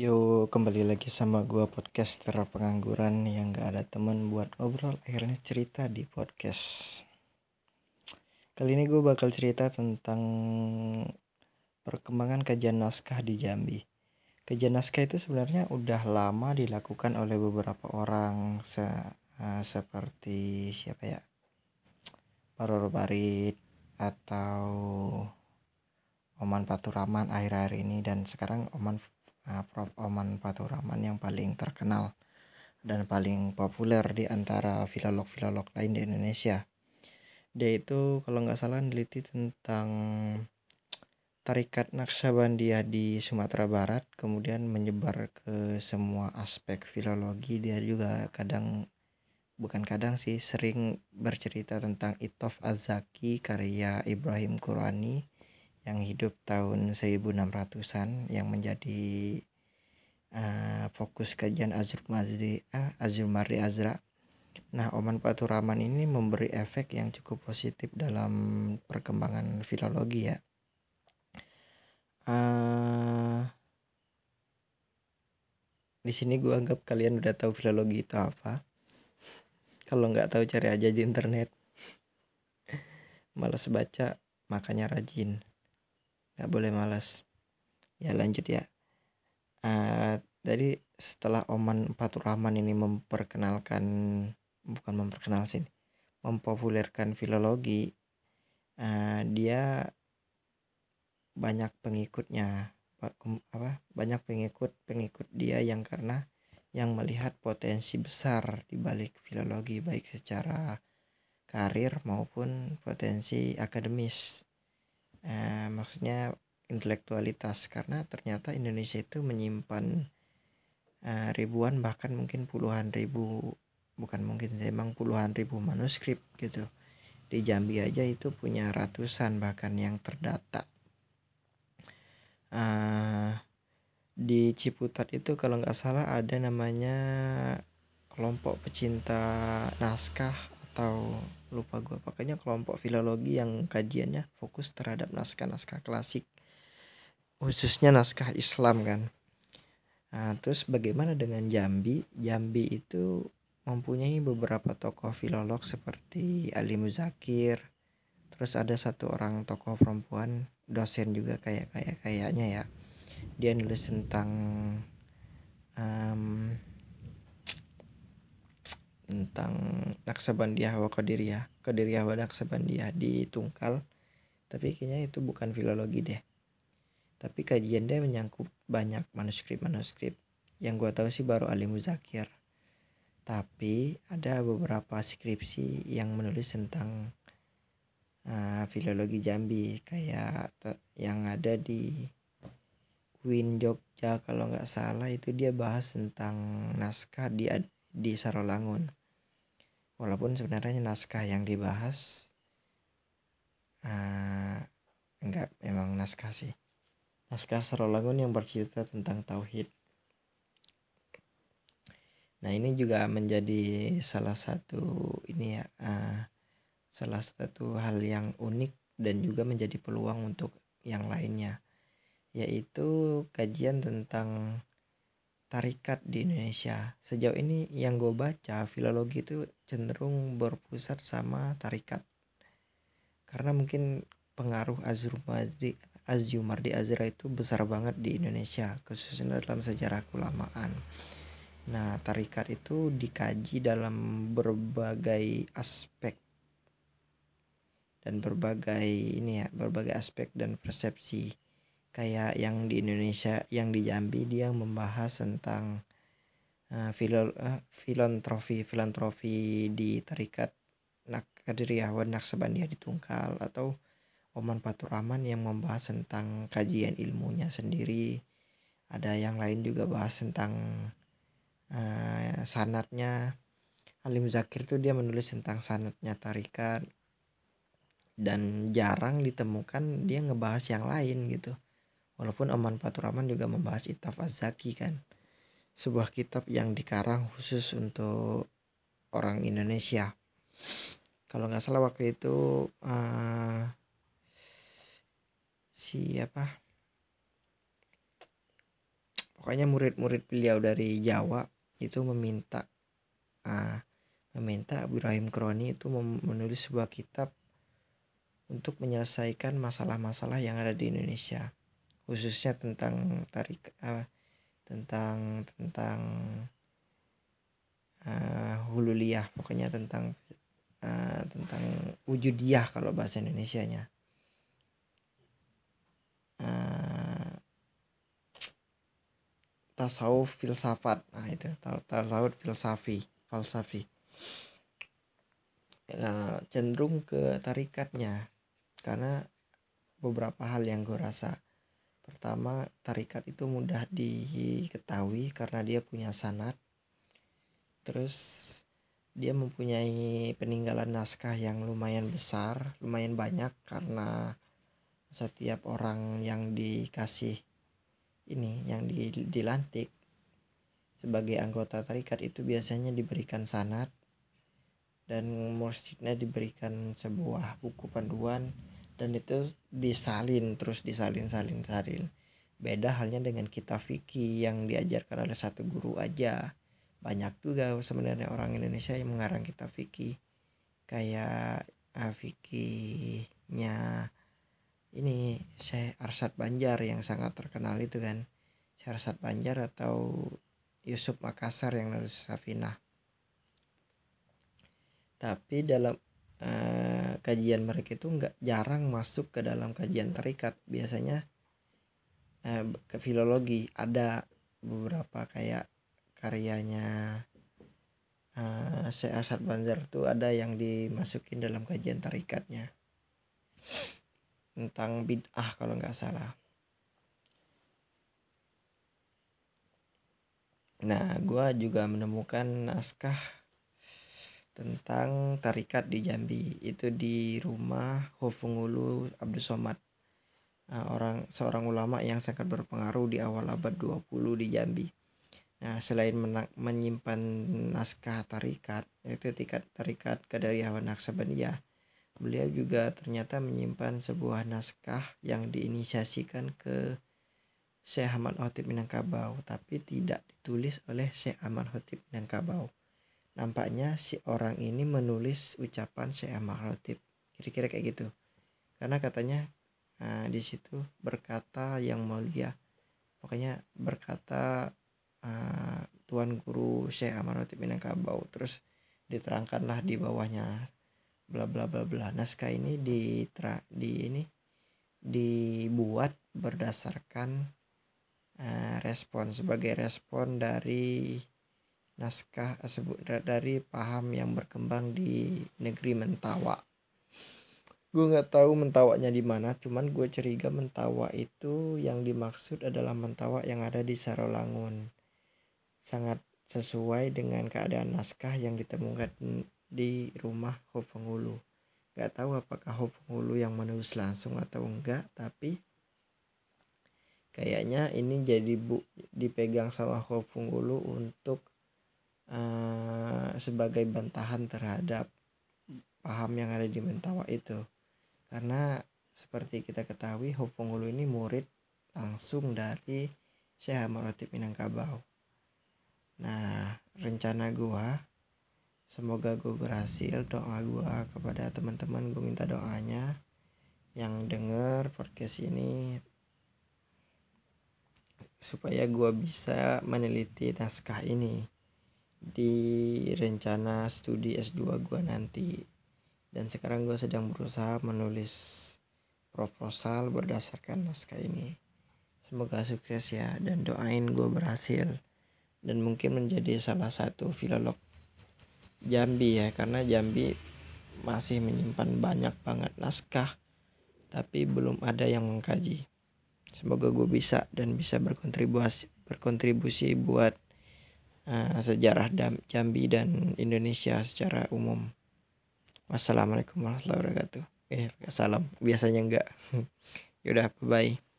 Yo, kembali lagi sama gua podcaster pengangguran yang gak ada temen buat ngobrol akhirnya cerita di podcast. Kali ini gue bakal cerita tentang perkembangan kajian naskah di Jambi. Kajian naskah itu sebenarnya udah lama dilakukan oleh beberapa orang se uh, seperti siapa ya? Paror Barit atau Oman Paturaman akhir-akhir ini dan sekarang Oman uh, Prof Oman Paturaman yang paling terkenal dan paling populer di antara filolog-filolog lain di Indonesia. Dia itu kalau nggak salah meneliti tentang tarikat Naksabandia di Sumatera Barat, kemudian menyebar ke semua aspek filologi. Dia juga kadang bukan kadang sih sering bercerita tentang Itof Azaki karya Ibrahim Qurani yang hidup tahun 1600-an yang menjadi uh, fokus kajian Azrul Mazdi uh, Azrul Mardi Azra. Nah, Oman Paturaman ini memberi efek yang cukup positif dalam perkembangan filologi ya. Uh, di sini gue anggap kalian udah tahu filologi itu apa. Kalau nggak tahu cari aja di internet. Malas baca, makanya rajin nggak boleh malas. Ya lanjut ya. Uh, jadi setelah Oman Fatur Rahman ini memperkenalkan bukan memperkenal sih mempopulerkan filologi uh, dia banyak pengikutnya apa banyak pengikut pengikut dia yang karena yang melihat potensi besar di balik filologi baik secara karir maupun potensi akademis eh, maksudnya intelektualitas karena ternyata Indonesia itu menyimpan eh, ribuan bahkan mungkin puluhan ribu bukan mungkin memang puluhan ribu manuskrip gitu. Di Jambi aja itu punya ratusan bahkan yang terdata. Uh, di Ciputat itu kalau nggak salah ada namanya kelompok pecinta naskah atau lupa gue pokoknya kelompok filologi yang kajiannya fokus terhadap naskah-naskah klasik khususnya naskah Islam kan. Nah, terus bagaimana dengan Jambi? Jambi itu mempunyai beberapa tokoh filolog seperti Ali Muzakir terus ada satu orang tokoh perempuan dosen juga kayak kayak kayaknya ya. Dia nulis tentang um, tentang Naksabandia wa Qadiriyah Qadiriyah wa Naksabandia di Tungkal. Tapi kayaknya itu bukan filologi deh. Tapi kajian dia menyangkut banyak manuskrip-manuskrip. Yang gue tahu sih baru Ali Muzakir tapi ada beberapa skripsi yang menulis tentang uh, filologi Jambi. Kayak yang ada di Win Jogja kalau nggak salah itu dia bahas tentang naskah di di Sarolangun walaupun sebenarnya naskah yang dibahas uh, enggak memang naskah sih. Naskah Sarolangun yang bercerita tentang tauhid. Nah ini juga menjadi salah satu ini ya uh, salah satu hal yang unik dan juga menjadi peluang untuk yang lainnya yaitu kajian tentang tarikat di Indonesia. Sejauh ini yang gue baca filologi itu cenderung berpusat sama tarikat. Karena mungkin pengaruh Azrumardi Azumardi Azra itu besar banget di Indonesia, khususnya dalam sejarah keulamaan. Nah, tarikat itu dikaji dalam berbagai aspek dan berbagai ini ya, berbagai aspek dan persepsi kayak yang di Indonesia yang di Jambi dia membahas tentang uh, filol uh, filantrofi filantrofi di Tarikat Nakkadiriyah wa Naksabandia di Tungkal atau Oman Paturaman yang membahas tentang kajian ilmunya sendiri. Ada yang lain juga bahas tentang uh, sanatnya. Alim Zakir tuh dia menulis tentang sanatnya tarikat. Dan jarang ditemukan dia ngebahas yang lain gitu Walaupun Oman Paturaman juga membahas Itaf Az-Zaki kan. Sebuah kitab yang dikarang khusus untuk orang Indonesia. Kalau nggak salah waktu itu uh, siapa? pokoknya murid-murid beliau dari Jawa itu meminta uh, meminta Ibrahim Kroni itu menulis sebuah kitab untuk menyelesaikan masalah-masalah yang ada di Indonesia khususnya tentang tarik uh, tentang tentang uh, hululiyah pokoknya tentang uh, tentang wujudiyah kalau bahasa Indonesia-nya. Uh, tasawuf filsafat nah itu tasawuf filsafi falsafi. Nah, cenderung ke tarikatnya karena beberapa hal yang gue rasa pertama tarikat itu mudah diketahui karena dia punya sanat. Terus dia mempunyai peninggalan naskah yang lumayan besar lumayan banyak karena setiap orang yang dikasih ini yang di, dilantik sebagai anggota tarikat itu biasanya diberikan sanat dan masjidnya diberikan sebuah buku panduan dan itu disalin terus disalin salin salin. Beda halnya dengan kitab fikih yang diajarkan oleh satu guru aja. Banyak juga sebenarnya orang Indonesia yang mengarang kitab fikih. Kayak uh, fikihnya ini Syekh Arsad Banjar yang sangat terkenal itu kan. Syekh Arsad Banjar atau Yusuf Makassar yang nulis Safinah. Tapi dalam uh, kajian mereka itu nggak jarang masuk ke dalam kajian terikat. Biasanya uh, ke filologi. Ada beberapa kayak karyanya uh, Asad Banjar tuh ada yang dimasukin dalam kajian tarikatnya tentang bid'ah kalau nggak salah. Nah gue juga menemukan naskah tentang tarikat di Jambi. Itu di rumah Hofungulu Abdul Somad. Uh, orang seorang ulama yang sangat berpengaruh di awal abad 20 di Jambi. Nah, selain menyimpan naskah tarikat, yaitu tiket tarikat Qadariyah Naksabaniyah, beliau juga ternyata menyimpan sebuah naskah yang diinisiasikan ke Syekh Ahmad Khotib Minangkabau, tapi tidak ditulis oleh Syekh Ahmad Khotib Minangkabau. Nampaknya si orang ini menulis ucapan Syekh Ahmad kira-kira kayak gitu. Karena katanya nah, di situ berkata yang mulia, pokoknya berkata uh, Tuan Guru Syekh Amanuddin Minangkabau. Terus diterangkanlah di bawahnya bla bla bla bla. Naskah ini di di ini dibuat berdasarkan uh, respon sebagai respon dari naskah sebut dari paham yang berkembang di negeri Mentawa gue nggak tahu mentawaknya di mana cuman gue curiga mentawa itu yang dimaksud adalah mentawa yang ada di Sarolangun sangat sesuai dengan keadaan naskah yang ditemukan di rumah Ho. Gak tahu apakah Ho Penghulu yang menulis langsung atau enggak, tapi kayaknya ini jadi bu dipegang sama Ho Penghulu untuk uh, sebagai bantahan terhadap paham yang ada di Mentawa itu. Karena seperti kita ketahui Ho Penghulu ini murid langsung dari Syekh Amarotip Minangkabau Nah, rencana gua semoga gue berhasil doa gua kepada teman-teman gue minta doanya yang denger podcast ini supaya gua bisa meneliti naskah ini di rencana studi S2 gua nanti. Dan sekarang gue sedang berusaha menulis proposal berdasarkan naskah ini. Semoga sukses ya dan doain gue berhasil dan mungkin menjadi salah satu filolog Jambi ya karena Jambi masih menyimpan banyak banget naskah tapi belum ada yang mengkaji. Semoga gue bisa dan bisa berkontribusi berkontribusi buat uh, sejarah Jambi dan Indonesia secara umum. Wassalamualaikum warahmatullahi wabarakatuh. Eh salam. Biasanya enggak. Yaudah bye bye